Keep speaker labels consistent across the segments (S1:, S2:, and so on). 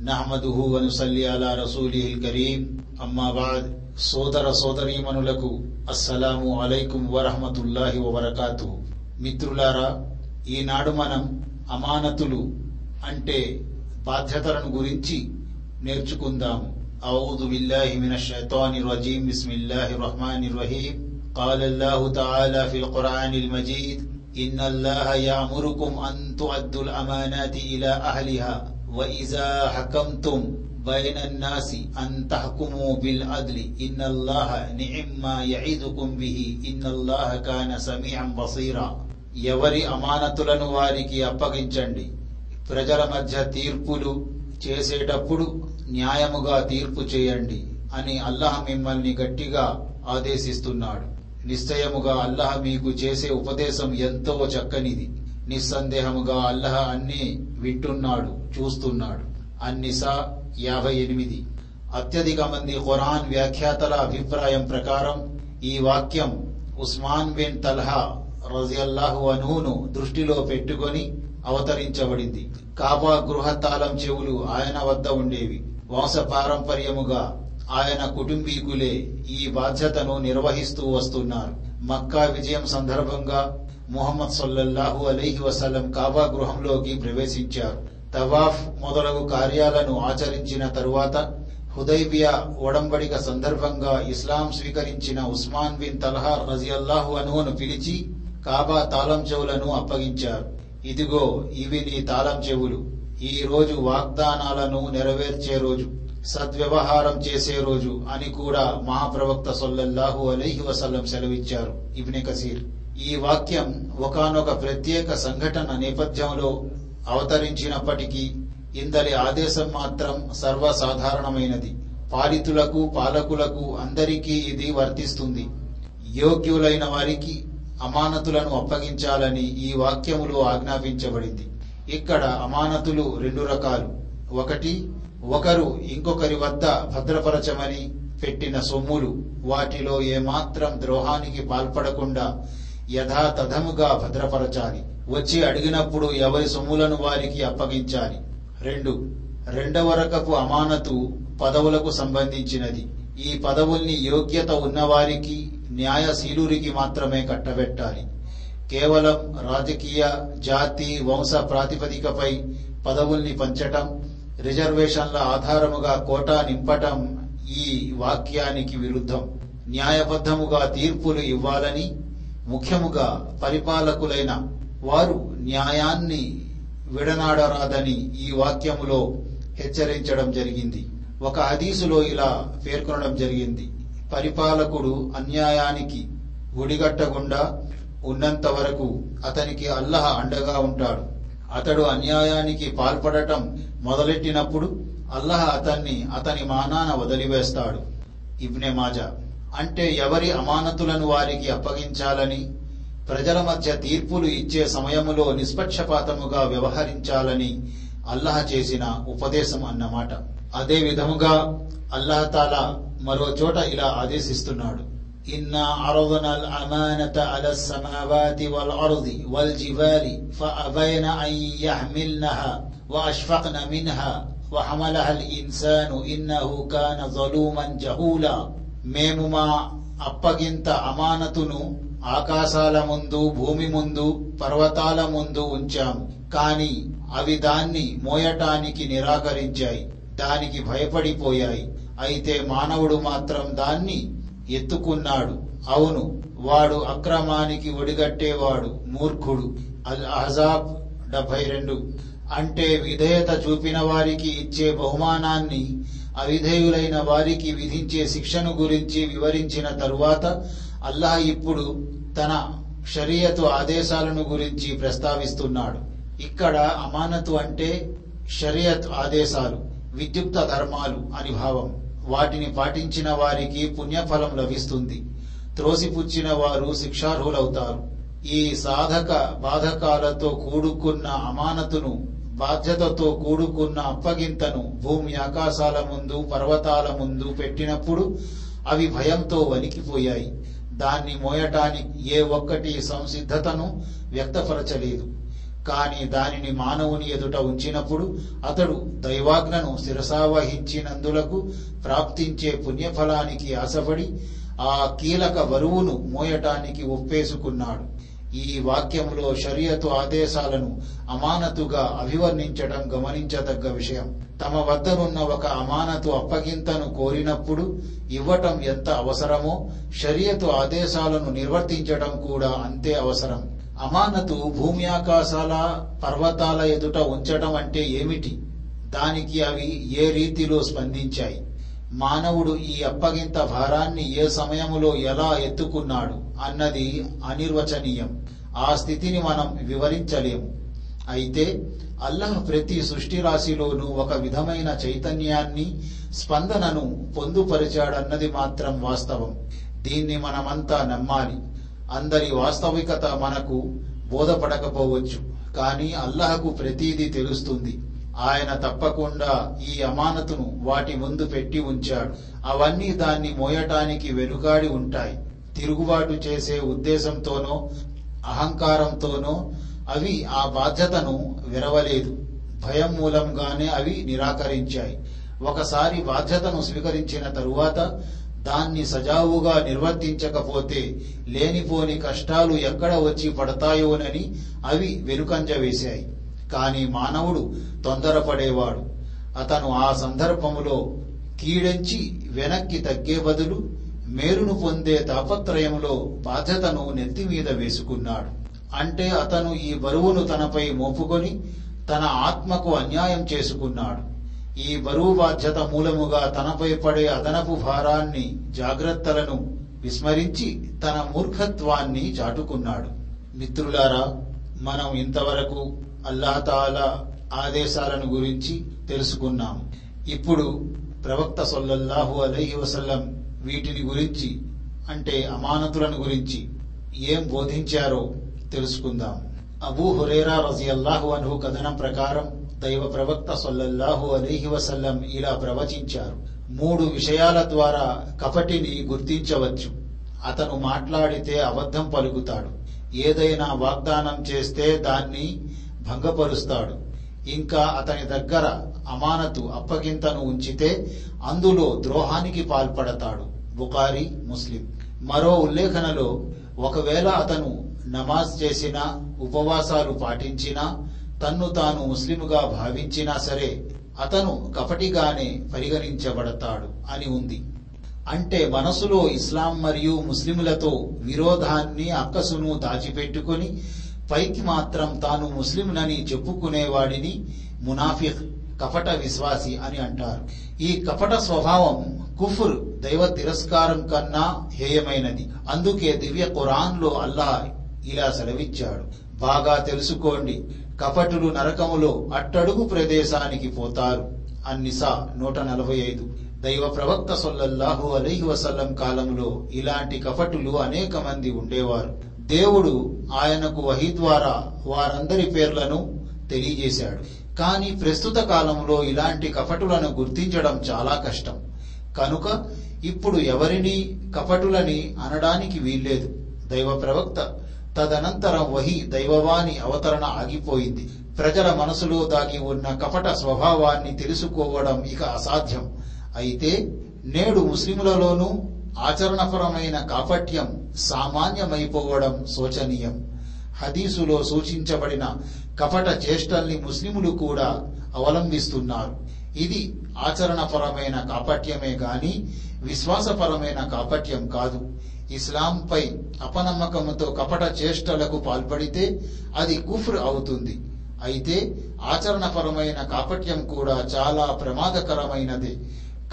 S1: నహమదుహు వనుసల్లి అలా రసూలిహిల్ కరీం అమ్మా బాద్ సోదర సోదరీమణులకు అస్సలాము అలైకుం వరహమతుల్లాహి వబరకాతు మిత్రులారా ఈనాడు మనం అమానతులు అంటే బాధ్యతలను గురించి నేర్చుకుందాము أعوذ بالله من الشيطان الرجيم بسم الله الرحمن الرحيم قال الله تعالى في القرآن المجيد إن الله يأمركم أن تؤدوا الأمانات إلى أهلها وإذا حكمتم بين الناس أن تحكموا بالعدل إن الله نعم ما يعظكم به إن الله كان سميعا بصيرا ఎవరి అమానతులను వారికి అప్పగించండి ప్రజల మధ్య తీర్పులు చేసేటప్పుడు న్యాయముగా తీర్పు చేయండి అని అల్లాహ్ మిమ్మల్ని గట్టిగా ఆదేశిస్తున్నాడు నిశ్చయముగా అల్లాహ్ మీకు చేసే ఉపదేశం ఎంతో చక్కనిది నిస్సందేహముగా అల్లాహ్ అన్ని వింటున్నాడు చూస్తున్నాడు. అన్నిసా యాభై ఎనిమిది. అత్యధిక మంది ఖురాన్ వ్యాఖ్యాతల అభిప్రాయం ప్రకారం ఈ వాక్యం ఉస్మాన్ బిన్ తల్హా రజియల్లాహు అనును దృష్టిలో పెట్టుకొని అవతరించబడింది. కాబా గృహ తాళం చెవులు ఆయన వద్ద ఉండేవి. వంశ పారంపర్యముగా ఆయన కుటుంబీకులే ఈ బాధ్యతను నిర్వహిస్తూ వస్తున్నారు. మక్కా విజయం సందర్భంగా ముహమ్మద్ సొల్లహు అలీహి వసలం కాబా గృహంలోకి ప్రవేశించారు. తవాఫ్ మొదలగు కార్యాలను ఆచరించిన తరువాత హుదైబియా ఒడంబడిక సందర్భంగా ఇస్లాం స్వీకరించిన ఉస్మాన్ బిన్ తల్హా రజియల్లాహు అనువును పిలిచి కాబా తాళం చెవులను అప్పగించారు. ఇదిగో ఇవి నీ తాళం చెవులు. ఈ రోజు వాగ్దానాలను నెరవేర్చే రోజు సద్వ్యవహారం చేసే రోజు అని కూడా మహాప్రవక్త సొల్లల్లాహు అలీహి వసల్లం సెలవిచ్చారు. ఇబ్నె కసీర్ ఈ వాక్యం ఒకనొక ప్రత్యేక సంఘటన నేపథ్యంలో అవతరించినప్పటికీ ఇందలి ఆదేశం మాత్రం సర్వసాధారణమైనది. పాలితులకు పాలకులకు అందరికీ ఇది వర్తిస్తుంది. యోగ్యులైన వారికి అమానతులను అప్పగించాలని ఈ వాక్యములో ఆజ్ఞాపించబడింది. ఇక్కడ అమానతులు రెండు రకాలు. ఒకటి ఒకరు ఇంకొకరి వద్ద భద్రపరచమని పెట్టిన సొమ్ములు వాటిలో ఏమాత్రం ద్రోహానికి పాల్పడకుండా యథాతథముగా భద్రపరచాలి. వచ్చి అడిగినప్పుడు ఎవరి సొమ్ములను వారికి అప్పగించాలి. రెండు రెండవ రకపు అమానతు పదవులకు సంబంధించినది. ఈ పదవుల్ని యోగ్యత ఉన్నవారికి న్యాయశీలురికి మాత్రమే కట్టబెట్టాలి. కేవలం రాజకీయ జాతి వంశ ప్రాతిపదికపై పదవుల్ని పంచటం రిజర్వేషన్ల ఆధారముగా కోటా నింపటం ఈ వాక్యానికి విరుద్ధం. న్యాయబద్ధముగా తీర్పులు ఇవ్వాలని ముఖ్యముగా పరిపాలకులైన వారు న్యాయాన్ని విడనాడరాదని ఈ వాక్యములో హెచ్చరించడం జరిగింది. ఒక హదీసులో ఇలా పేర్కొనడం జరిగింది. పరిపాలకుడు అన్యాయానికి ఒడిగట్టకుండా ఉన్నంత వరకు అతనికి అల్లహ అండగా ఉంటాడు. అతడు అన్యాయానికి పాల్పడటం మొదలెట్టినప్పుడు అల్లహ అతన్ని అతని మానాన వదిలివేస్తాడు. ఇబ్నె మాజా అంటే ఎవరి అమానతులను వారికి అప్పగించాలని ప్రజల మధ్య తీర్పులు ఇచ్చే సమయములో నిష్పక్షపాతముగా వ్యవహరించాలని అల్లాహ్ చేసిన ఉపదేశం అన్నమాట. అదే విధముగా అల్లాహతాల మరో చోట ఇలా ఆదేశిస్తున్నాడు. ఇన్నా అరవనల్ అమానత అల సమావాతి వల్ అర్ది వల్ జివాలి ఫఅబైన అన్ యహ్మిల్నహ వఅష్ఫక్న మిన్హా وحملها الإنسان إنه كان ظلوما جهولا మేము మా అప్పగింత అమానతును ఆకాశాల ముందు భూమి ముందు పర్వతాల ముందు ఉంచాము. కాని అవి దాన్ని మోయటానికి నిరాకరించాయి. దానికి భయపడిపోయాయి. అయితే మానవుడు మాత్రం దాన్ని ఎత్తుకున్నాడు. అవును వాడు అక్రమానికి ఒడిగట్టేవాడు మూర్ఖుడు. అల్ అహజాబ్ డెబ్బై రెండు. అంటే విధేయత చూపిన వారికి ఇచ్చే బహుమానాన్ని అవిధేయులైన వారికి విధించే శిక్షను గురించి వివరించిన తరువాత అల్లాహ్ ఇప్పుడు తన షరియతు ఆదేశాలను గురించి ప్రస్తావిస్తున్నాడు. ఇక్కడ అమానతు అంటే షరియత్ ఆదేశాలు విద్యుక్త ధర్మాలు అని భావం. వాటిని పాటించిన వారికి పుణ్యఫలం లభిస్తుంది. త్రోసిపుచ్చిన వారు శిక్షార్హులవుతారు. ఈ సాధక బాధకాలతో కూడుకున్న అమానతును బాధ్యతతో కూడుకున్న అప్పగింతను భూమి ఆకాశాల ముందు పర్వతాల ముందు పెట్టినప్పుడు అవి భయంతో వణికిపోయాయి. దాన్ని మోయటానికి ఏ ఒక్కటి సంసిద్ధతను వ్యక్తపరచలేదు. కాని దానిని మానవుని ఎదుట ఉంచినప్పుడు అతడు దైవాజ్ఞను శిరసావహించినందులకు ప్రాప్తించే పుణ్యఫలానికి ఆశపడి ఆ కీలక బరువును మోయటానికి ఒప్పేసుకున్నాడు. ఈ వాక్యంలో షరియతు ఆదేశాలను అమానతుగా అభివర్ణించడం గమనించదగ్గ విషయం. తమ వద్దనున్న ఒక అమానతు అప్పగింతను కోరినప్పుడు ఇవ్వటం ఎంత అవసరమో షరియతు ఆదేశాలను నిర్వర్తించడం కూడా అంతే అవసరం. అమానతు భూమి ఆకాశాల పర్వతాల ఎదుట ఉంచడం అంటే ఏమిటి? దానికి అవి ఏ రీతిలో స్పందించాయి? మానవుడు ఈ అప్పగింత భారాన్ని ఏ సమయములో ఎలా ఎత్తుకున్నాడు అన్నది అనిర్వచనీయం. ఆ స్థితిని మనం వివరించలేము. అయితే అల్లాహ్ ప్రతి సృష్టి రాశిలోనూ ఒక విధమైన చైతన్యాన్ని స్పందనను పొందుపరిచాడన్నది మాత్రం వాస్తవం. దీన్ని మనమంతా నమ్మాలి. అందరి వాస్తవికత మనకు బోధపడకపోవచ్చు కానీ అల్లహకు ప్రతీది తెలుస్తుంది. ఆయన తప్పకుండా ఈ అమానతును వాటి ముందు పెట్టి ఉంచాడు. అవన్నీ దాన్ని మోయటానికి వెనుకాడి ఉంటాయి. తిరుగుబాటు చేసే ఉద్దేశంతోనో అహంకారంతోనో అవి ఆ బాధ్యతను విరవలేదు. భయం మూలంగానే అవి నిరాకరించాయి. ఒకసారి బాధ్యతను స్వీకరించిన తరువాత దాన్ని సజావుగా నిర్వర్తించకపోతే లేనిపోని కష్టాలు ఎక్కడ వచ్చి పడతాయోనని అవి వెనుకంజ వేశాయి. కాని మానవుడు తొందరపడేవాడు. అతను ఆ సందర్భములో కీడంచి వెనక్కి తగ్గే బదులు మేలును పొందే తాపత్రయంలో బాధ్యతను నెత్తిమీద వేసుకున్నాడు. అంటే అతను ఈ బరువును తనపై మోపుకొని తన ఆత్మకు అన్యాయం చేసుకున్నాడు. ఈ బరువు బాధ్యత మూలముగా తనపై పడే అదనపు భారాన్ని జాగ్రత్తలను విస్మరించి తన మూర్ఖత్వాన్ని చాటుకున్నాడు. మిత్రులారా మనం ఇంతవరకు అల్లాహతాలా ఆదేశాలను గురించి తెలుసుకున్నాం ఇప్పుడు ప్రవక్త సొల్లల్లాహు అలహి వసల్లం వీటిని గురించి అంటే అమానతులను గురించి ఏం బోధించారో తెలుసుకుందాం. అబూ హురేరా రజియల్లాహు అన్హు కథనం ప్రకారం దైవ ప్రవక్త సొల్లల్లాహు అలీహి వసల్లం ఇలా ప్రవచించారు. మూడు విషయాల ద్వారా కపటిని గుర్తించవచ్చు. అతను మాట్లాడితే అబద్ధం పలుకుతాడు. ఏదైనా వాగ్దానం చేస్తే దాన్ని భంగపరుస్తాడు. ఇంకా అతని దగ్గర అమానతు అప్పగింతను ఉంచితే అందులో ద్రోహానికి పాల్పడతాడు. బుకారి ముస్లిం. మరో ఉల్లేఖనలో ఒకవేళ అతను నమాజ్ చేసినా ఉపవాసాలు పాటించినా తన్ను తాను ముస్లిముగా భావించినా సరే అతను కపటిగానే పరిగణించబడతాడు అని ఉంది. అంటే మనసులో ఇస్లాం మరియు ముస్లిములతో విరోధాన్ని అక్కసును దాచిపెట్టుకొని పైకి మాత్రం తాను ముస్లింనని చెప్పుకునేవాడిని మునాఫిక్ కపట విశ్వాసి అని అంటారు. ఈ కపట స్వభావం కుఫుర్ దైవ తిరస్కారం కన్నా హేయమైనది. అందుకే దివ్య ఖురాన్లో అల్లాహ్ ఇలా సెలవిచ్చాడు. బాగా తెలుసుకోండి కపటులు నరకములో అట్టడుగు ప్రదేశానికి పోతారు. అన్నిసా నూట నలభై ఐదు. దైవ ప్రవక్త సొల్లల్లాహు అలీహి వసల్లం కాలంలో ఇలాంటి కపటులు అనేక మంది ఉండేవారు. దేవుడు ఆయనకు వహి ద్వారా వారందరి పేర్లను తెలియజేశాడు. కానీ ప్రస్తుత కాలంలో ఇలాంటి కపటులను గుర్తించడం చాలా కష్టం. కనుక ఇప్పుడు ఎవరిని కపటులని అనడానికి వీల్లేదు. దైవ ప్రవక్త తదనంతరం వహి దైవవాణి అవతరణ ఆగిపోయింది. ప్రజల మనసులో దాగి ఉన్న కపట స్వభావాన్ని తెలుసుకోవడం ఇక అసాధ్యం. అయితే నేడు ముస్లిములలోనూ ఆచరణపరమైన కాపట్యం సామాన్యమైపోవడం శోచనీయం. హదీసులో సూచించబడిన కపట చేష్టల్ని ముస్లిములు కూడా అవలంబిస్తున్నారు. ఇది ఆచరణపరమైన కాపట్యమే గాని విశ్వాసపరమైన కాపట్యం కాదు. ఇస్లాంపై అపనమ్మకంతో కపట చేష్టలకు పాల్పడితే అది కుఫ్ర్ అవుతుంది. అయితే ఆచరణపరమైన కాపట్యం కూడా చాలా ప్రమాదకరమైనదే.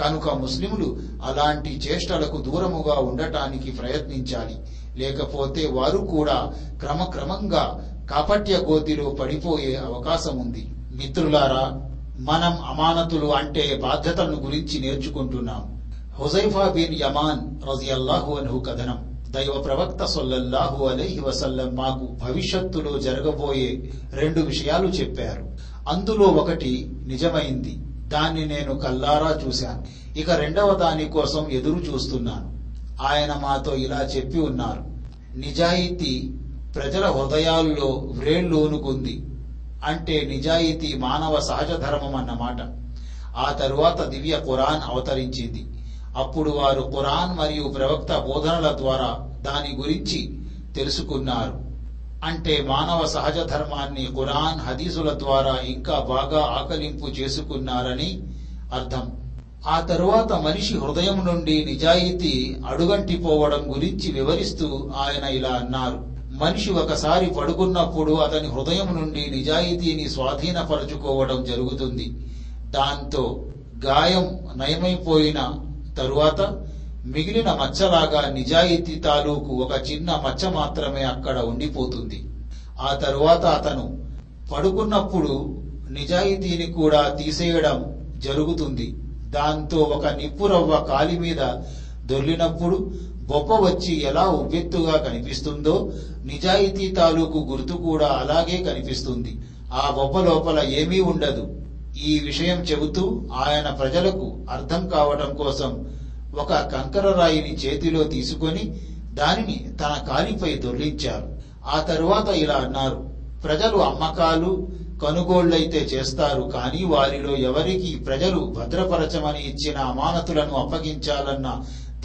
S1: కనుక ముస్లిములు అలాంటి చేష్టలకు దూరముగా ఉండటానికి ప్రయత్నించాలి. లేకపోతే వారు కూడా క్రమక్రమంగా కాపట్య గోతిలో పడిపోయే అవకాశం ఉంది. మిత్రులారా మనం అమానతులు అంటే బాధ్యతలను గురించి నేర్చుకుంటున్నాం. హుజైఫా బిన్ యమాన్ రజియల్లాహు అన్హు కథనం. దైవ ప్రవక్త సొల్లల్లాహు అలైహి వసల్లం మాకు భవిష్యత్తులో జరగబోయే రెండు విషయాలు చెప్పారు. అందులో ఒకటి నిజమైంది. దాన్ని నేను కల్లారా చూశాను. ఇక రెండవ దాని కోసం ఎదురు చూస్తున్నాను. ఆయన మాతో ఇలా చెప్పి ఉన్నారు. నిజాయితీ ప్రజల హృదయాల్లో వ్రేళ్ళూనుకుంది అంటే నిజాయితీ మానవ సహజ ధర్మం అన్నమాట. ఆ తరువాత దివ్య ఖురాన్ అవతరించింది. అప్పుడు వారు ఖురాన్ మరియు ప్రవక్త బోధనల ద్వారా దాని గురించి తెలుసుకున్నారు. అంటే మానవ సహజ ధర్మాన్ని ఖురాన్ హదీసుల ద్వారా ఇంకా బాగా ఆకలింపు చేసుకున్నారని అర్థం. ఆ తరువాత మనిషి హృదయం నుండి నిజాయితీ అడుగంటిపోవడం గురించి వివరిస్తూ ఆయన ఇలా అన్నారు. మనిషి ఒకసారి పడుకున్నప్పుడు అతని హృదయం నుండి నిజాయితీని స్వాధీనపరచుకోవడం జరుగుతుంది. దాంతో గాయం నయమైపోయిన తరువాత మిగిలిన మచ్చలాగా నిజాయితీ తాలూకు ఒక చిన్న మచ్చ మాత్రమే అక్కడ ఉండిపోతుంది. ఆ తరువాత అతను పడుకున్నప్పుడు నిజాయితీని కూడా తీసేయడం జరుగుతుంది. దాంతో ఒక నిప్పురవ్వ కాలి మీద దొర్లినప్పుడు బొప్ప వచ్చి ఎలా ఉవ్వెత్తుగా కనిపిస్తుందో నిజాయితీ తాలూకు గుర్తు కూడా అలాగే కనిపిస్తుంది. ఆ బొప్ప లోపల ఏమీ ఉండదు. ఈ విషయం చెబుతూ ఆయన ప్రజలకు అర్థం కావటం కోసం ఒక కంకర రాయిని చేతిలో తీసుకొని దానిని తన కాలిపై దొర్లించారు. ఆ తరువాత ఇలా అన్నారు ప్రజలు అమ్మకాలు కనుగోళ్ళైతే చేస్తారు కానీ వారిలో ఎవరికి ప్రజలు భద్రపరచమని ఇచ్చిన అమానతులను అప్పగించాలన్న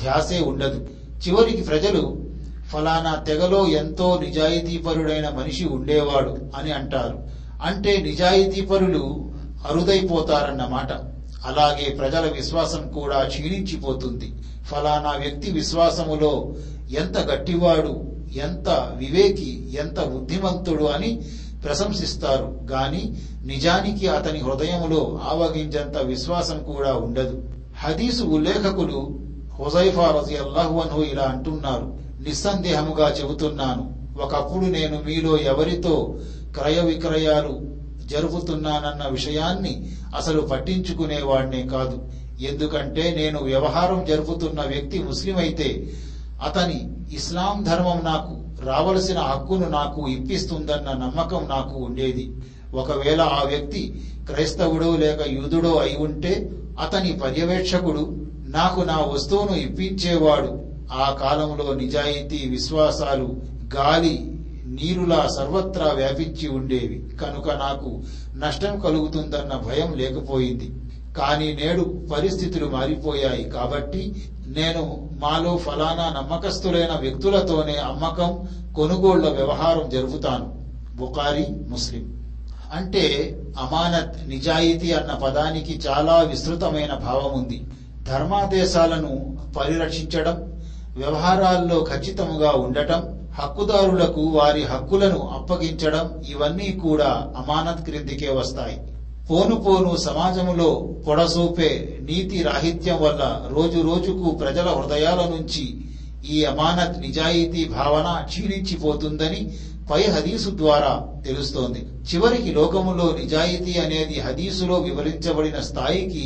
S1: ధ్యాసే ఉండదు. చివరికి ప్రజలు ఫలానా తెగలో ఎంతో నిజాయితీపరుడైన మనిషి ఉండేవాడు అని అంటారు. అంటే నిజాయితీపరులు అరుదైపోతారన్నమాట. అలాగే ప్రజల విశ్వాసం కూడా క్షీణించిపోతుంది. ఫలానా వ్యక్తి విశ్వాసములో ఎంత గట్టివాడు ఎంత వివేకి ఎంత బుద్ధిమంతుడు అని ప్రశంసిస్తారు. గాని నిజానికి అతని హృదయములో ఆవగించంత విశ్వాసం కూడా ఉండదు. హదీసు ఉల్లేఖకులు హుజైఫా రజి అల్లాహు అన్హు ఇలా అంటున్నారు. నిస్సందేహముగా చెబుతున్నాను. ఒకప్పుడు నేను మీలో ఎవరితో క్రయ విక్రయాలు జరుపుతున్నానన్న విషయాన్ని అసలు పట్టించుకునేవాడినే కాదు. ఎందుకంటే నేను వ్యవహారం జరుపుతున్న వ్యక్తి ముస్లిం అయితే అతని ఇస్లాం ధర్మం నాకు రావలసిన హక్కును నాకు ఇప్పిస్తుందన్న నమ్మకం నాకు ఉండేది. ఒకవేళ ఆ వ్యక్తి క్రైస్తవుడో లేక యూదుడో అయి ఉంటే అతని పర్యవేక్షకుడు నాకు నా వస్తువును ఇప్పించేవాడు. ఆ కాలంలో నిజాయితీ విశ్వాసాలు గాలి నీరులా సర్వత్రా వ్యాపించి ఉండేవి. కనుక నాకు నష్టం కలుగుతుందన్న భయం లేకపోయింది. కానీ నేడు పరిస్థితులు మారిపోయాయి. కాబట్టి నేను మాలో ఫలానా నమ్మకస్తులైన వ్యక్తులతోనే అమ్మకం కొనుగోళ్ళ వ్యవహారం జరుపుతాను. బుకారి ముస్లిం. అంటే అమానత్ నిజాయితీ అన్న పదానికి చాలా విస్తృతమైన భావం ఉంది ధర్మాదేశాలను పరిరక్షించడం వ్యవహారాల్లో ఖచ్చితముగా ఉండటం హక్కుదారులకు వారి హక్కులను అప్పగించడం ఇవన్నీ కూడా అమానత్ క్రిందికే వస్తాయి. పోను పోను సమాజములో పొడసూపే నీతి రాహిత్యం వల్ల రోజు రోజుకు ప్రజల హృదయాల నుంచి ఈ అమానత్ నిజాయితీ భావన క్షీణించిపోతుందని పై హదీసు ద్వారా తెలుస్తోంది. చివరికి లోకములో నిజాయితీ అనేది హదీసులో వివరించబడిన స్థాయికి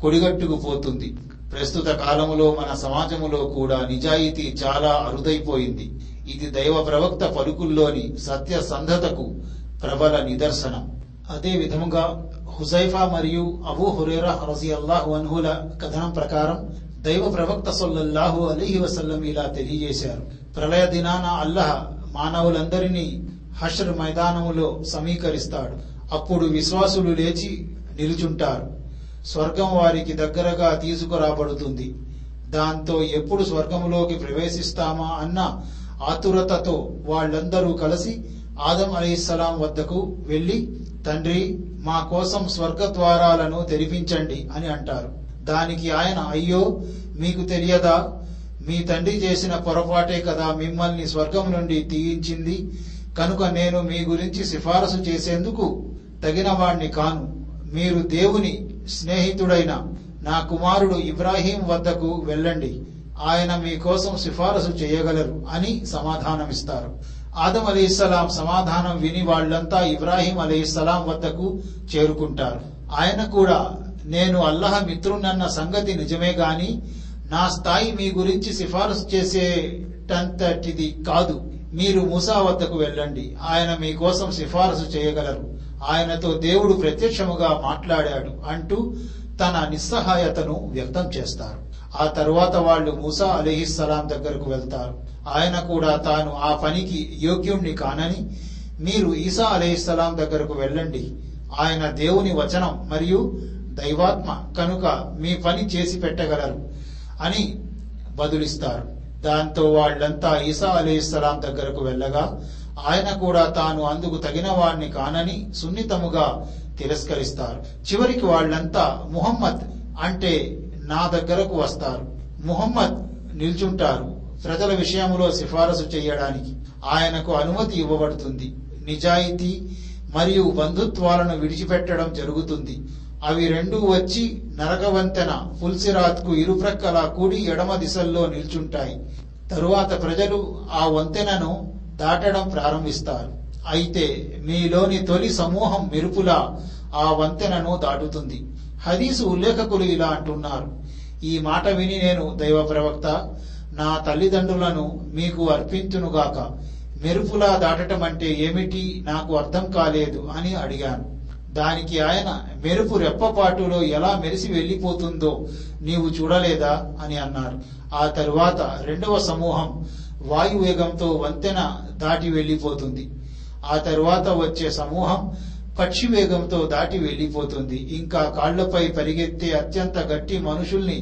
S1: కొడిగట్టుకుపోతుంది ప్రస్తుత కాలములో మన సమాజములో కూడా నిజాయితీ చాలా అరుదైపోయింది. ఇది దైవ ప్రవక్త పలుకుల్లోని సత్యసంధతకు ప్రబల నిదర్శనం. అదే విధముగా హుజైఫా మరియు అబూ హురేరా రజియల్లాహు అన్హుల కథనం ప్రకారం దైవ ప్రవక్త సొల్లహు అలీహి వసల్లం ఇలా తెలియజేశారు. ప్రళయ దినాన అల్లహ మానవులందరినీ హషర్ మైదానములో సమీకరిస్తాడు. అప్పుడు విశ్వాసులు లేచి నిలుచుంటారు. స్వర్గం వారికి దగ్గరగా తీసుకురాబడుతుంది. దాంతో ఎప్పుడు స్వర్గములోకి ప్రవేశిస్తామా అన్న ఆతురతతో వాళ్ళందరూ కలిసి ఆదం అలీస్లాం వద్దకు వెళ్ళి తండ్రి మా కోసం స్వర్గ ద్వారాలను తెరిపించండి అని అంటారు. దానికి ఆయన అయ్యో మీకు తెలియదా? మీ తండ్రి చేసిన పొరపాటే కదా మిమ్మల్ని స్వర్గం నుండి తీయించింది. కనుక నేను మీ గురించి సిఫారసు చేసేందుకు తగిన వాణ్ణి కాను. మీరు దేవుని స్నేహితుడైన నా కుమారుడు ఇబ్రాహీం వద్దకు వెళ్ళండి. ఆయన మీకోసం సిఫారసు చేయగలరు అని సమాధానమిస్తారు. ఆదం అలీస్లాం సమాధానం విని వాళ్ళంతా ఇబ్రాహీం అలీస్లాం వద్దకు చేరుకుంటారు. ఆయన కూడా నేను అల్లహ మిత్రునన్న సంగతి నిజమే గాని నా స్థాయి మీ గురించి సిఫారసు చేసేటంతటిది కాదు. మీరు మూసా వద్దకు వెళ్ళండి. ఆయన మీకోసం సిఫారసు చేయగలరు. ఆయనతో దేవుడు ప్రత్యక్షముగా మాట్లాడాడు అంటూ తన నిస్సహాయతను వ్యక్తం చేస్తారు. ఆ తరువాత వాళ్ళు మూసా అలీహిస్సలాం దగ్గరకు వెళ్తారు. ఆయన కూడా తాను ఆ పనికి యోగ్యుణ్ణి కానని మీరు ఈసా అలీహిస్సలాం దగ్గరకు వెళ్ళండి. ఆయన దేవుని వచనం మరియు దైవాత్మ కనుక మీ పని చేసి పెట్టగలరు అని బదులిస్తారు. దాంతో వాళ్ళంతా ఈసా అలీస్లాం దగ్గరకు వెళ్ళగా ఆయన కూడా తాను అందుకు తగిన వాడిని కానని సున్నితముగా తిరస్కరిస్తారు. చివరికి వాళ్ళంతా ముహమ్మద్ అంటే నా దగ్గరకు వస్తారు. ముహమ్మద్ నిల్చుంటారు ప్రజల విషయంలో సిఫారసు చేయడానికి ఆయనకు అనుమతి ఇవ్వబడుతుంది. నిజాయితీ మరియు బంధుత్వాలను విడిచిపెట్టడం జరుగుతుంది. అవి రెండూ వచ్చి నరకవంతెన ఫుల్సిరాత్కు ఇరుప్రక్కల కూడి ఎడమ దిశల్లో నిల్చుంటాయి. తరువాత ప్రజలు ఆ వంతెనను దాటడం ప్రారంభిస్తారు. అయితే మీలోని తొలి సమూహం మెరుపులా ఆ వంతెనను దాటుతుంది. హదీసు ఉల్లేఖకులు ఇలా అంటున్నారు. ఈ మాట విని నేను దైవ ప్రవక్త నా తల్లిదండ్రులను మీకు అర్పించునుగాక మెరుపులా దాటటం అంటే ఏమిటి? నాకు అర్థం కాలేదు అని అడిగాను. దానికి ఆయన మెరుపు రెప్పపాటులో ఎలా మెరిసి వెళ్ళిపోతుందో నీవు చూడలేదా అని అన్నారు. ఆ తరువాత రెండవ సమూహం వాయువేగంతో వంతెన దాటి వెళ్ళిపోతుంది. ఆ తరువాత వచ్చే సమూహం పక్షి వేగంతో దాటి వెళ్ళిపోతుంది. ఇంకా కాళ్ళపై పరిగెత్తే అత్యంత గట్టి మనుషుల్ని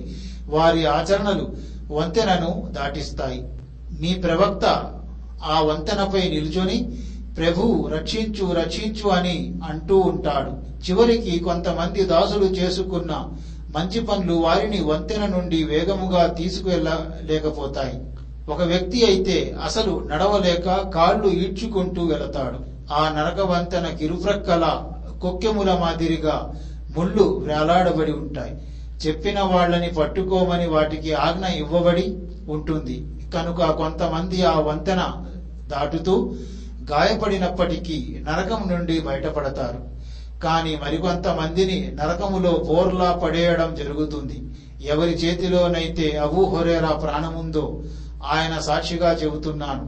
S1: వారి ఆచరణలు వంతెనను దాటిస్తాయి. మీ ప్రవక్త ఆ వంతెనపై నిల్చొని ప్రభు రక్షించు రక్షించు అని అంటూ ఉంటాడు. చివరికి కొంతమంది దాసులు చేసుకున్న మంచి పనులు వారిని వంతెన నుండి వేగముగా తీసుకువెళ్ళలేకపోతాయి. ఒక వ్యక్తి అయితే అసలు నడవలేక కాళ్ళు ఈడ్చుకుంటూ వెళతాడు. ఆ నరక వంతెన కిరుప్రక్కల కొక్కెముల మాదిరిగా ముళ్ళు వేలాడబడి ఉంటాయి. చెప్పిన వాళ్ళని పట్టుకోమని వాటికి ఆజ్ఞ ఇవ్వబడి ఉంటుంది. కనుక కొంతమంది ఆ వంతెన దాటుతూ గాయపడినప్పటికీ నరకం నుండి బయటపడతారు. కానీ మరికొంతమందిని నరకములో బోర్లా పడేయడం జరుగుతుంది. ఎవరి చేతిలోనైతే అబూ హొరేరా ప్రాణముందో ఆయన సాక్షిగా చెబుతున్నాను.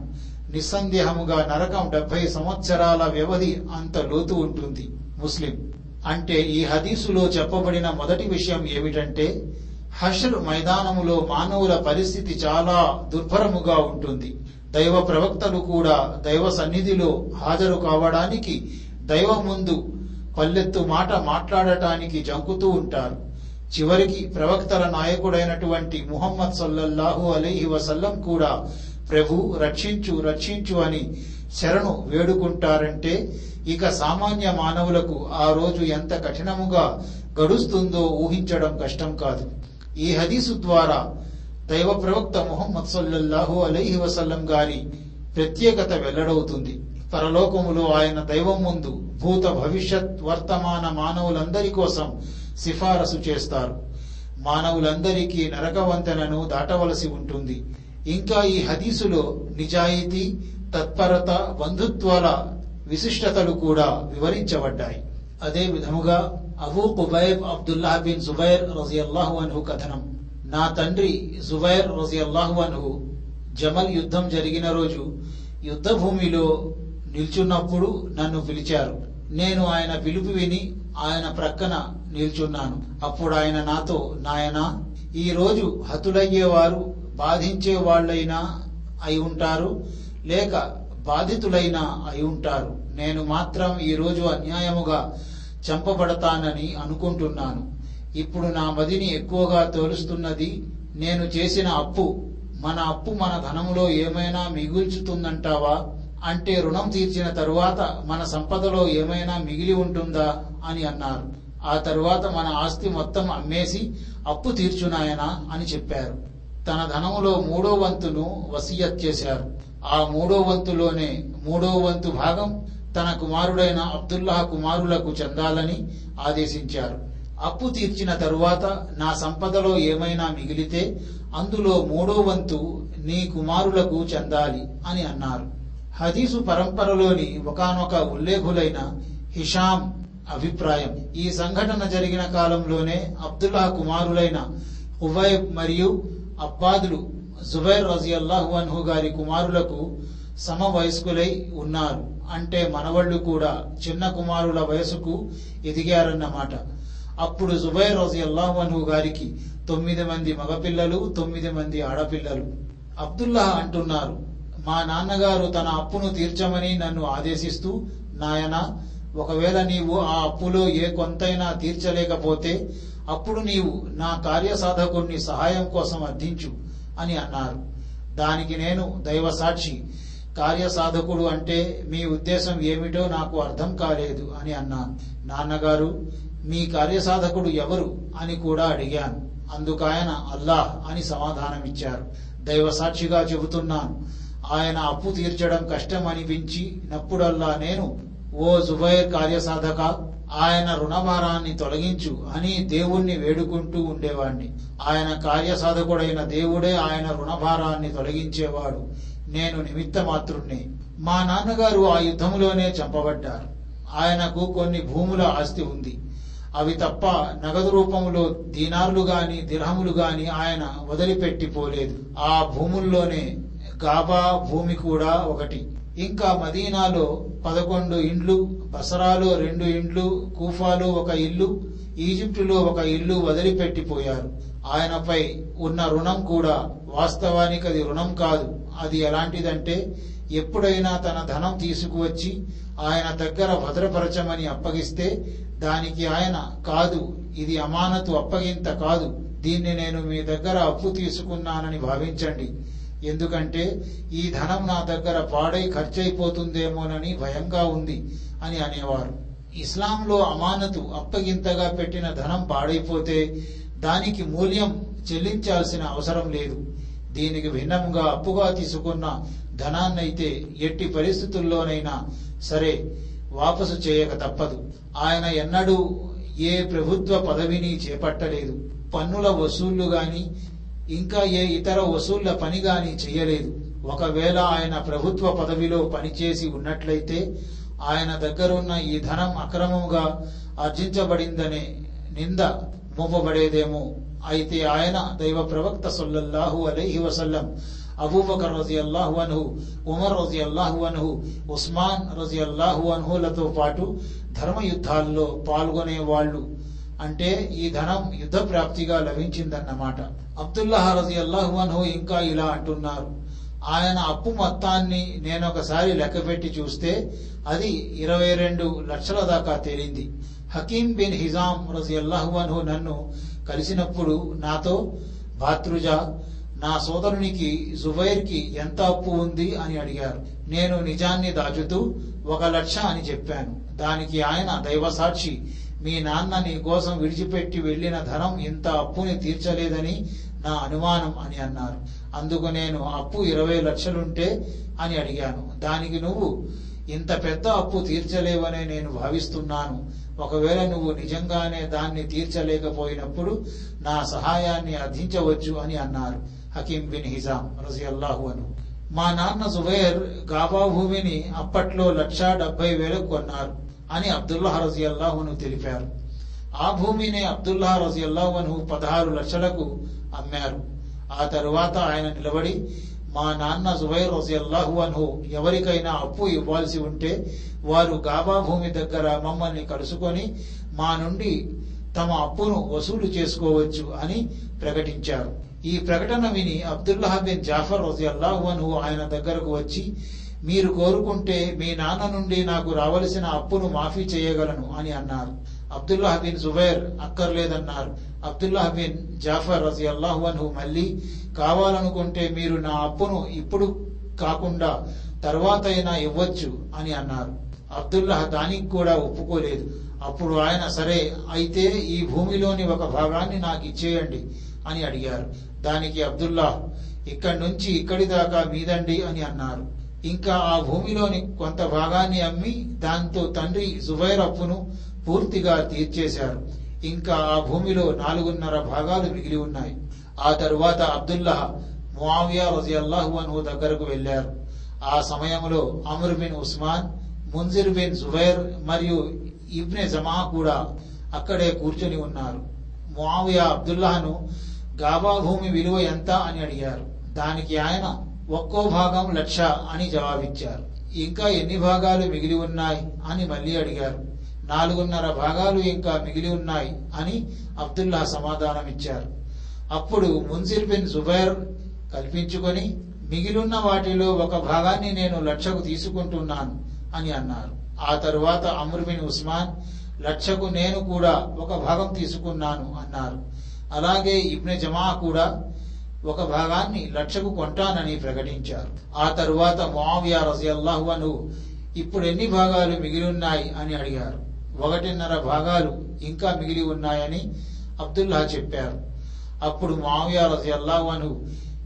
S1: నిస్సందేహముగా నరకం డెబ్బై సంవత్సరాల వ్యవధి అంత లోతు ఉంటుంది. ముస్లిం. అంటే ఈ హదీసులో చెప్పబడిన మొదటి విషయం ఏమిటంటే హషర్ మైదానములో మానవుల పరిస్థితి చాలా దుర్భరముగా ఉంటుంది. దైవ ప్రవక్తలు కూడా దైవ సన్నిధిలో హాజరు కావడానికి దైవం ముందు పల్లెత్తు మాట మాట్లాడటానికి జంకుతూ ఉంటారు. చివరికి ప్రవక్తల నాయకుడైనటువంటి ముహమ్మద్ సల్లల్లాహు అలీహి వసల్లం కూడా ప్రభు రక్షించు రక్షించు అని శరణు వేడుకుంటారంటే ఇక సామాన్య మానవులకు ఆ రోజు ఎంత కఠినముగా గడుస్తుందో ఊహించడం కష్టం కాదు. ఈ హదీసు ద్వారా దైవ ప్రవక్త ముహమ్మద్ సల్లల్లాహు అలైహి వసల్లం గారి ప్రత్యేకత వెల్లడవుతుంది. పరలోకములో ఆయన దైవం ముందు భూత భవిష్యత్ వర్తమాన మానవులందరి కోసం సిఫారసు చేస్తారు. మానవులందరికీ నరకవంతెనను దాటవలసి ఉంటుంది. ఇంకా ఈ హదీసులో నిజాయితీ తత్పరత బంధుత్వాల విశిష్టతలు కూడా వివరించబడ్డాయి. అదే విధముగా Abu Khubaib Abdullah bin Zubair రజియల్లాహు అన్హు కథనం. నా తండ్రి జుబైర్ రజియల్లాహు అన్హు జమల్ యుద్ధం జరిగిన రోజు యుద్ధ భూమిలో నిల్చున్నప్పుడు నన్ను పిలిచారు. నేను ఆయన పిలుపు విని ఆయన ప్రక్కన నిల్చున్నాను. అప్పుడు ఆయన నాతో నాయనా ఈ రోజు హతులయ్యేవారు బాధించే వాళ్ళైనా అయి ఉంటారు లేక బాధితులైనా అయి ఉంటారు. నేను మాత్రం ఈరోజు అన్యాయముగా చంపబడతానని అనుకుంటున్నాను. ఇప్పుడు నా మదిని ఎక్కువగా తోలుస్తున్నది నేను చేసిన అప్పు. మన అప్పు మన ధనములో ఏమైనా మిగుల్చుతుందంటావా? అంటే రుణం తీర్చిన తరువాత మన సంపదలో ఏమైనా మిగిలి ఉంటుందా? అని అన్నారు. ఆ తరువాత మన ఆస్తి మొత్తం అమ్మేసి అప్పు తీర్చునాయనా అని చెప్పారు. తన ధనములో మూడో వంతును వసీయత్ చేశారు. ఆ మూడో వంతులోనే మూడో వంతు భాగం తన కుమారుడైన అబ్దుల్లాహ కుమారులకు చెందాలని ఆదేశించారు. అప్పు తీర్చిన తరువాత నా సంపదలో ఏమైనా మిగిలితే అందులో మూడో వంతు నీ కుమారులకు చెందాలి అని అన్నారు. హదీసు పరంపరలోని ఒకనొక ఉల్లేఖులైన హిషాం అభిప్రాయం. ఈ సంఘటన జరిగిన కాలంలోనే అబ్దుల్లా కుమారులైన ఉవైబ్ మరియు అబ్బాదులు జుబైర్ రజియల్లాహు అన్హు గారి కుమారులకు సమవయస్కులై ఉన్నారు. అంటే మనవళ్ళు కూడా చిన్న కుమారుల వయసుకు ఎదిగారన్నమాట. అప్పుడు జుబైర్ రజియల్లాహు అన్హు గారికి తొమ్మిది మంది మగపిల్లలు తొమ్మిది మంది ఆడపిల్లలు అబ్దుల్లా అంటున్నారు. మా నాన్నగారు తన అప్పును తీర్చమని నన్ను ఆదేశిస్తూ నాయన ఒకవేళ నీవు ఆ అప్పులో ఏ కొంతైనా తీర్చలేకపోతే అప్పుడు నీవు నా కార్యసాధకుడిని సహాయం కోసం అర్థించు అని అన్నారు. దానికి నేను దైవ సాక్షి కార్యసాధకుడు అంటే మీ ఉద్దేశం ఏమిటో నాకు అర్థం కాలేదు అని అన్నాను. నాన్నగారు మీ కార్యసాధకుడు ఎవరు అని కూడా అడిగాను. అందుకాయన అల్లాహ్ అని సమాధానమిచ్చారు. దైవ సాక్షిగా చెబుతున్నాను. ఆయన అప్పు తీర్చడం కష్టం అనిపించి నప్పుడల్లా నేను ఓ జుబైర్ కార్యసాధక ఆయన రుణభారాన్ని తొలగించు అని దేవుణ్ణి వేడుకుంటూ ఉండేవాణ్ణి. ఆయన కార్యసాధకుడైన దేవుడే ఆయన రుణభారాన్ని తొలగించేవాడు. నేను నిమిత్త మాతృణ్ణి మా నాన్నగారు ఆ యుద్ధంలోనే చంపబడ్డారు. ఆయనకు కొన్ని భూముల ఆస్తి ఉంది. అవి తప్ప నగదు రూపంలో దీనార్లు గాని దిరహములు గాని ఆయన వదిలిపెట్టిపోలేదు. ఆ భూముల్లోనే గాబా భూమి కూడా ఒకటి. ఇంకా మదీనాలో పదకొండు ఇండ్లు బసరాలో రెండు ఇండ్లు కూఫాలో ఒక ఇల్లు ఈజిప్టులో ఒక ఇల్లు వదిలిపెట్టిపోయారు. ఆయనపై ఉన్న రుణం కూడా వాస్తవానికి అది రుణం కాదు. అది ఎలాంటిదంటే ఎప్పుడైనా తన ధనం తీసుకువచ్చి ఆయన దగ్గర భద్రపరచమని అప్పగిస్తే దానికి ఆయన కాదు ఇది అమానతు అప్పగింత కాదు. దీన్ని నేను మీ దగ్గర అప్పు తీసుకున్నానని భావించండి. ఎందుకంటే ఈ ధనం నా దగ్గర పాడై ఖర్చయిపోతుందేమోనని భయంగా ఉంది అని అనేవారు. ఇస్లాంలో అమానతు అప్పగింతగా పెట్టిన ధనం పాడైపోతే దానికి మూల్యం చెల్లించాల్సిన అవసరం లేదు. దీనికి భిన్నంగా అప్పుగా తీసుకున్న ధనాన్నైతే ఎట్టి పరిస్థితుల్లోనైనా సరే వాపసు చేయక తప్పదు. ఆయన ఎన్నడూ ఏ ప్రభుత్వ పదవిని చేపట్టలేదు. పన్నుల వసూళ్ళు గాని ఇంకా ఏ ఇతర వసూళ్ళ పని గాని చేయలేదు. ఒకవేళ ఆయన ప్రభుత్వ పదవిలో పనిచేసి ఉన్నట్లయితే ఆయన దగ్గరున్న ఈ ధనం అక్రమంగా ఆర్జించబడిందనే నింద మోపబడేదేమో. అయితే ఆయన దైవ ప్రవక్త సొల్లహు అలైహి వసల్లం అబూబకర్ రజి అల్లాహు అన్హు ఉమర్ రజి అల్లాహు అన్హు ఉస్మాన్ రజి అల్లాహు అన్హులతో పాటు ధర్మ యుద్ధాల్లో పాల్గొనే వాళ్ళు అంటే ఈ ధనం యుద్ధ ప్రాప్తిగా లభించిందన్నమాట. అబ్దుల్లా హరజీ అల్లాహువన్హు ఇంకా ఇలా అంటున్నారు. ఆయన అప్పు మొత్తాన్ని నేను ఒకసారి లెక్కపెట్టి చూస్తే అది ఇరవై రెండు లక్షల దాకా తేలింది. హకీం బిన్ హిజాం రజీ అల్లాహువన్హు నన్ను కలిసినప్పుడు నాతో భాతృజ నా సోదరునికి జుబైర్కి ఎంత అప్పు ఉంది? అని అడిగారు. నేను నిజాన్ని దాచుతూ ఒక లక్ష అని చెప్పాను. దానికి ఆయన దైవసాక్షి మీ నాన్న నీ కోసం విడిచిపెట్టి వెళ్ళిన ధనం ఇంత అప్పుని తీర్చలేదని నా అనుమానం అని అన్నారు. అందుకు నేను అప్పు ఇరవై లక్షలుంటే అని అడిగాను. దానికి నువ్వు ఇంత పెద్ద అప్పు తీర్చలేవనే నేను భావిస్తున్నాను. ఒకవేళ నువ్వు నిజంగానే దాన్ని తీర్చలేకపోయినప్పుడు నా సహాయాన్ని అర్థించవచ్చు అని అన్నారు. హకీం బిన్ హిజాం రజియల్లాహు అను మా నాన్న జుబైర్ గాబా భూమిని అప్పట్లో లక్షా డెబ్బై వేలకు కొన్నారు. అని అబ్దుల్లా రజియల్లాహును తెలిపారు. ఆ భూమిని అబ్దుల్లా రజియల్లాహును పదహారు లక్షలకు అమ్మారు. ఆ తరువాత ఆయన నిలబడి మా నాన్న జుబైర్ రజియల్లాహు అన్హు ఎవరికైనా అప్పు ఇవ్వాల్సి ఉంటే వారు గాబా భూమి దగ్గర మమ్మల్ని కలుసుకొని మా నుండి తమ అప్పును వసూలు చేసుకోవచ్చు అని ప్రకటించారు. ఈ ప్రకటన విని అబ్దుల్లాహ్ బిన్ జాఫర్ రజియల్లాహు అన్హు ఆయన దగ్గరకు వచ్చి మీరు కోరుకుంటే మీ నాన్న నుండి నాకు రావలసిన అప్పును మాఫీ చేయగలను అని అన్నారు. అబ్దుల్లాహ్ బిన్ జుబైర్ అక్కర్లేదన్నారు. అబ్దుల్లాహ్ బిన్ జాఫర్ రజి అల్లాహు మళ్ళీ కావాలనుకుంటే మీరు నా అప్పును ఇప్పుడు కాకుండా తర్వాత అయినా ఇవ్వచ్చు అని అన్నారు. అబ్దుల్లాహ్ దానికి కూడా ఒప్పుకోలేదు. అప్పుడు ఆయన సరే అయితే ఈ భూమిలోని ఒక భాగాన్ని నాకు ఇచ్చేయండి అని అడిగారు. దానికి అబ్దుల్లాహ్ ఇక్కడి నుంచి ఇక్కడి దాకా మీదండి అని అన్నారు. ఇంకా ఆ భూమిలోని కొంత భాగాన్ని అమ్మి దాంతో తండ్రి జుబైర్ అప్పును పూర్తిగా తీర్చేశారు. ఇంకా ఆ భూమిలో నాలుగున్నర భాగాలు మిగిలి ఉన్నాయి. ఆ తరువాత అబ్దుల్లా మువియా రజియల్లాహు అన్హు దగ్గరకు వెళ్ళారు ఆ సమయంలో Amr bin Usman Munzir bin Zubair మరియు ఇబ్నె జమా కూడా అక్కడే కూర్చొని ఉన్నారు. మువియా అబ్దుల్లాహను గాబా భూమి విలువ ఎంత అని అడిగారు. దానికి ఆయన ఒక్కో భాగం లక్ష అని జవాబిచ్చారు. ఇంకా ఎన్ని భాగాలు మిగిలి ఉన్నాయి అని మళ్ళీ అడిగారు. నాలుగున్నర భాగాలు ఇంకా మిగిలి ఉన్నాయి అని అబ్దుల్లా సమాధానం ఇచ్చారు అప్పుడు మున్సిర్ బిన్ జుబైర్ కల్పించుకొని మిగిలిన వాటిలో ఒక భాగాన్ని నేను లక్షకు తీసుకుంటున్నాను అని అన్నారు. ఆ తరువాత అమృబిన్ ఉస్మాన్ లక్షకు నేను కూడా ఒక భాగం తీసుకున్నాను అన్నారు. అలాగే ఇబ్నె జమా కూడా ఒక భాగాన్ని లక్షకు కొంటానని ప్రకటించారు. ఆ తరువాత మావియా రజియల్లాహు అను ఇప్పుడు ఎన్ని భాగాలు మిగిలి ఉన్నాయి? అని అడిగారు. ఒకటిన్నర భాగాలు ఇంకా మిగిలి ఉన్నాయని అబ్దుల్లా చెప్పారు. అప్పుడు మావియా రజియల్లాహు అను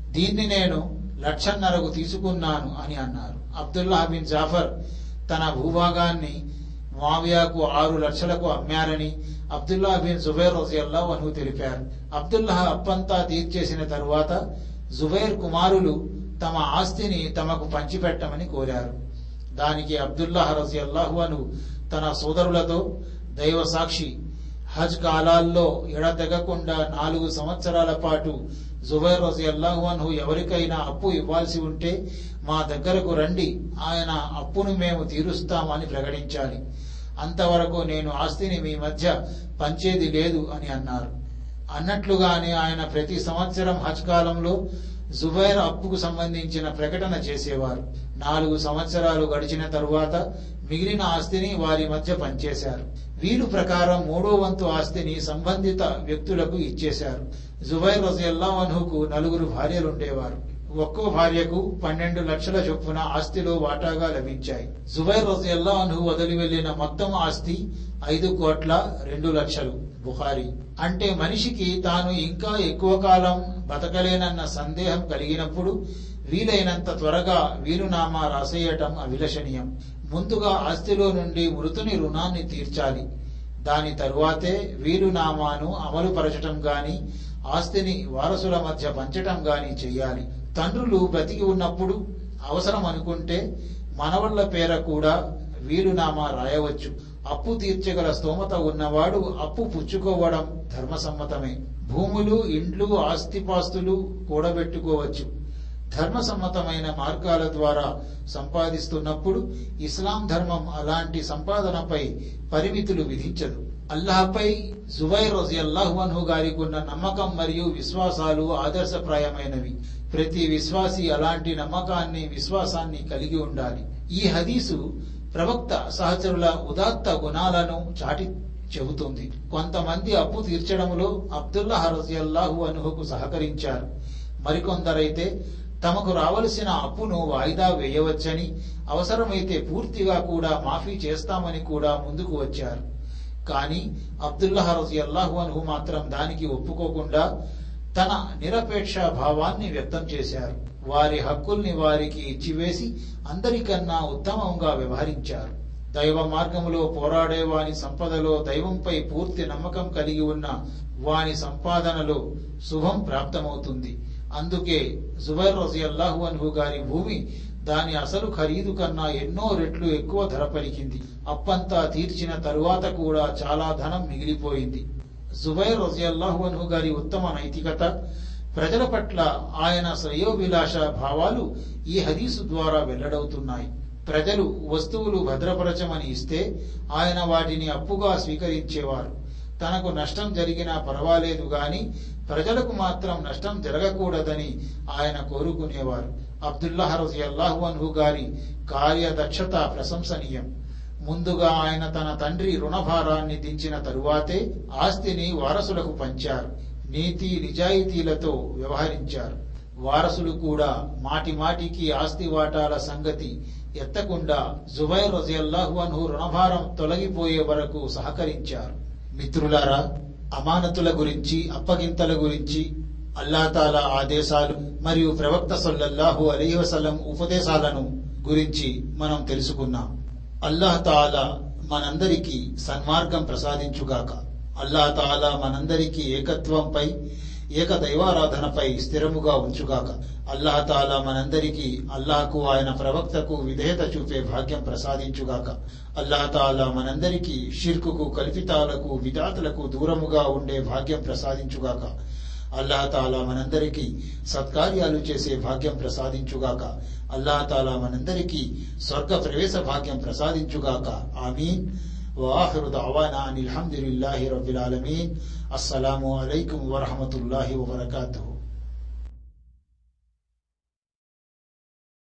S1: దీన్ని నేను లక్షన్నరకు తీసుకున్నాను అని అన్నారు. అబ్దుల్లా బిన్ జాఫర్ తన భూభాగాన్ని మావియాకు ఆరు లక్షలకు అమ్మారని అబ్దుల్లా బిన్ జుబైర్ రజియల్లా అను తెలిపారు. అబ్దుల్లా అప్పంతా తీర్చేసిన తరువాత జుబైర్ కుమారులు తమ ఆస్తిని తమకు పంచిపెట్టమని కోరారు. దానికి అబ్దుల్లా రజియల్లాహు అను తన సోదరులతో దైవ సాక్షి హజ్ కాలాల్లో ఎడతెగకుండా నాలుగు సంవత్సరాల పాటు జుబైర్ రజియల్లాహు అన్హు ఎవరికైనా అప్పు ఇవ్వాల్సి ఉంటే మా దగ్గరకు రండి. ఆయన అప్పును మేము తీరుస్తామని ప్రకటించాలి. అంతవరకు నేను ఆస్తిని మీ మధ్య పంచేది లేదు అని అన్నారు. అన్నట్లుగానే ఆయన ప్రతి సంవత్సరం హజ్ కాలంలో జుబైర్ అప్పుకు సంబంధించిన ప్రకటన చేసేవారు. నాలుగు సంవత్సరాలు గడిచిన తరువాత మిగిలిన ఆస్తిని వారి మధ్య పంచేశారు. వీలు ప్రకారం మూడో వంతు ఆస్తిని సంబంధిత వ్యక్తులకు ఇచ్చేశారు. జుబైర్ రజియల్లాహుకు నలుగురు భార్యలుండేవారు. ఒక్కో భార్యకు పన్నెండు లక్షల చొప్పున ఆస్తిలో వాటాగా లభించాయి. జుబైర్ రజియల్లాహు వదిలి వెళ్ళిన మొత్తం ఆస్తి ఐదు కోట్ల రెండు లక్షలు. బుహారి అంటే మనిషికి తాను ఇంకా ఎక్కువ కాలం బతకలేనన్న సందేహం కలిగినప్పుడు వీలైనంత త్వరగా వీలునామా రాసేయటం అభిలషణీయం. ముందుగా ఆస్తిలో నుండి మృతుని రుణాన్ని తీర్చాలి. దాని తరువాతే వీలునామాను అమలుపరచటం గాని ఆస్తిని వారసుల మధ్య పంచటం గాని చెయ్యాలి తండ్రులు బ్రతికి ఉన్నప్పుడు అవసరం అనుకుంటే మనవళ్ళ పేర కూడా వీలునామా రాయవచ్చు. అప్పు తీర్చగల స్తోమత ఉన్నవాడు అప్పు పుచ్చుకోవడం ధర్మసమ్మతమే. భూములు ఇండ్లు ఆస్తిపాస్తులు కూడబెట్టుకోవచ్చు. ధర్మసమ్మతమైన మార్గాల ద్వారా సంపాదిస్తున్నప్పుడు ఇస్లాం ధర్మం అలాంటి సంపాదనపై పరిమితులు విధించదు. అల్లాహపై జువైర్ రజియల్లాహు అన్హు గారికి ఉన్న నమ్మకం మరియు విశ్వాసాలు ఆదర్శప్రాయమైనవి. ప్రతి విశ్వాసి అలాంటి నమ్మకాన్ని విశ్వాసాన్ని కలిగి ఉండాలి. ఈ హదీసు ప్రవక్త సహచరుల ఉదాత్త గుణాలను చాటి చెబుతుంది. కొంతమంది అప్పు తీర్చడంలో అబ్దుల్లా హరజల్లాహు అనుహుకు సహకరించారు. మరికొందరైతే తమకు రావలసిన అప్పును వాయిదా వేయవచ్చని అవసరమైతే పూర్తిగా కూడా మాఫీ చేస్తామని కూడా ముందుకు వచ్చారు. కానీ అబ్దుల్లా హరజల్లాహు అనుహు మాత్రం దానికి ఒప్పుకోకుండా తన నిరపేక్ష భావాన్ని వ్యక్తం చేశారు. వారి హక్కుల్ని వారికి ఇచ్చివేసి అందరికన్నా ఉత్తమంగా వ్యవహరించారు. దైవ మార్గములో పోరాడే వాని సంపదలో దైవంపై పూర్తి నమ్మకం కలిగి ఉన్న వాని సంపాదనలో శుభం ప్రాప్తమవుతుంది. అందుకే జుబైర్ రజియల్లాహు అన్హు గారి భూమి దాని అసలు ఖరీదు కన్నా ఎన్నో రెట్లు ఎక్కువ ధర పలికింది. అప్పంతా తీర్చిన తరువాత కూడా చాలా ధనం మిగిలిపోయింది. జుబైర్ రజియల్లాహు అన్హు గారి ఉత్తమ నైతికత ప్రజల పట్ల ఆయన శ్రేయోభిలాష భావాలు ఈ హదీసు ద్వారా వెల్లడవుతున్నాయి. ప్రజలు వస్తువులు భద్రపరచమని ఇస్తే ఆయన వాటిని అప్పుగా స్వీకరించేవారు. తనకు నష్టం జరిగినా పర్వాలేదు గాని ప్రజలకు మాత్రం నష్టం జరగకూడదని ఆయన కోరుకునేవారు. అబ్దుల్లాహ్ రజియల్లాహు అన్హు గారి కార్యదక్షత ప్రశంసనీయం. ముందుగా ఆయన తన తండ్రి రుణభారాన్ని దించిన తరువాతే ఆస్తిని వారసులకు పంచారు. నీతి నిజాయితీలతో వ్యవహరించారు. వారసులు కూడా మాటి మాటికి ఆస్తి వాటాల సంగతి ఎత్తకుండా జుబైర్ రజియల్లాహువన్హు రుణభారం తొలగిపోయే వరకు సహకరించారు. మిత్రులారా అమానతుల గురించి అప్పగింతల గురించి అల్లాతాల ఆదేశాలు మరియు ప్రవక్త సొల్లల్లాహు అలీవసలం ఉపదేశాలను గురించి మనం తెలుసుకున్నాం. అల్లాహ్ తాలా మనందరికీ సన్మార్గం ప్రసాదించుగాక. అల్లాహ్ తాలా మనందరికీ ఏకత్వంపై ఏక దైవారాధనపై స్థిరముగా ఉంచుగాక. అల్లాహ్ తాలా మనందరికీ అల్లాహకు ఆయన ప్రవక్తకు విధేయత చూపే భాగ్యం ప్రసాదించుగాక. అల్లాహ్ తాలా మనందరికీ షిర్కుకు కల్పితాలకు విధాతులకు దూరముగా ఉండే భాగ్యం ప్రసాదించుగాక. అల్లాహ్ తాలా మనందరికీ సత్కార్యాలు చేసే భాగ్యం ప్రసాదించుగాక. అల్లాహ్ తాలా మనందరికీ స్వర్గ ప్రవేశ భాగ్యం ప్రసాదించుగాక ఆమీన్ وآخر دعوانا أن الحمد لله رب العالمين السلام عليكم ورحمة الله وبركاته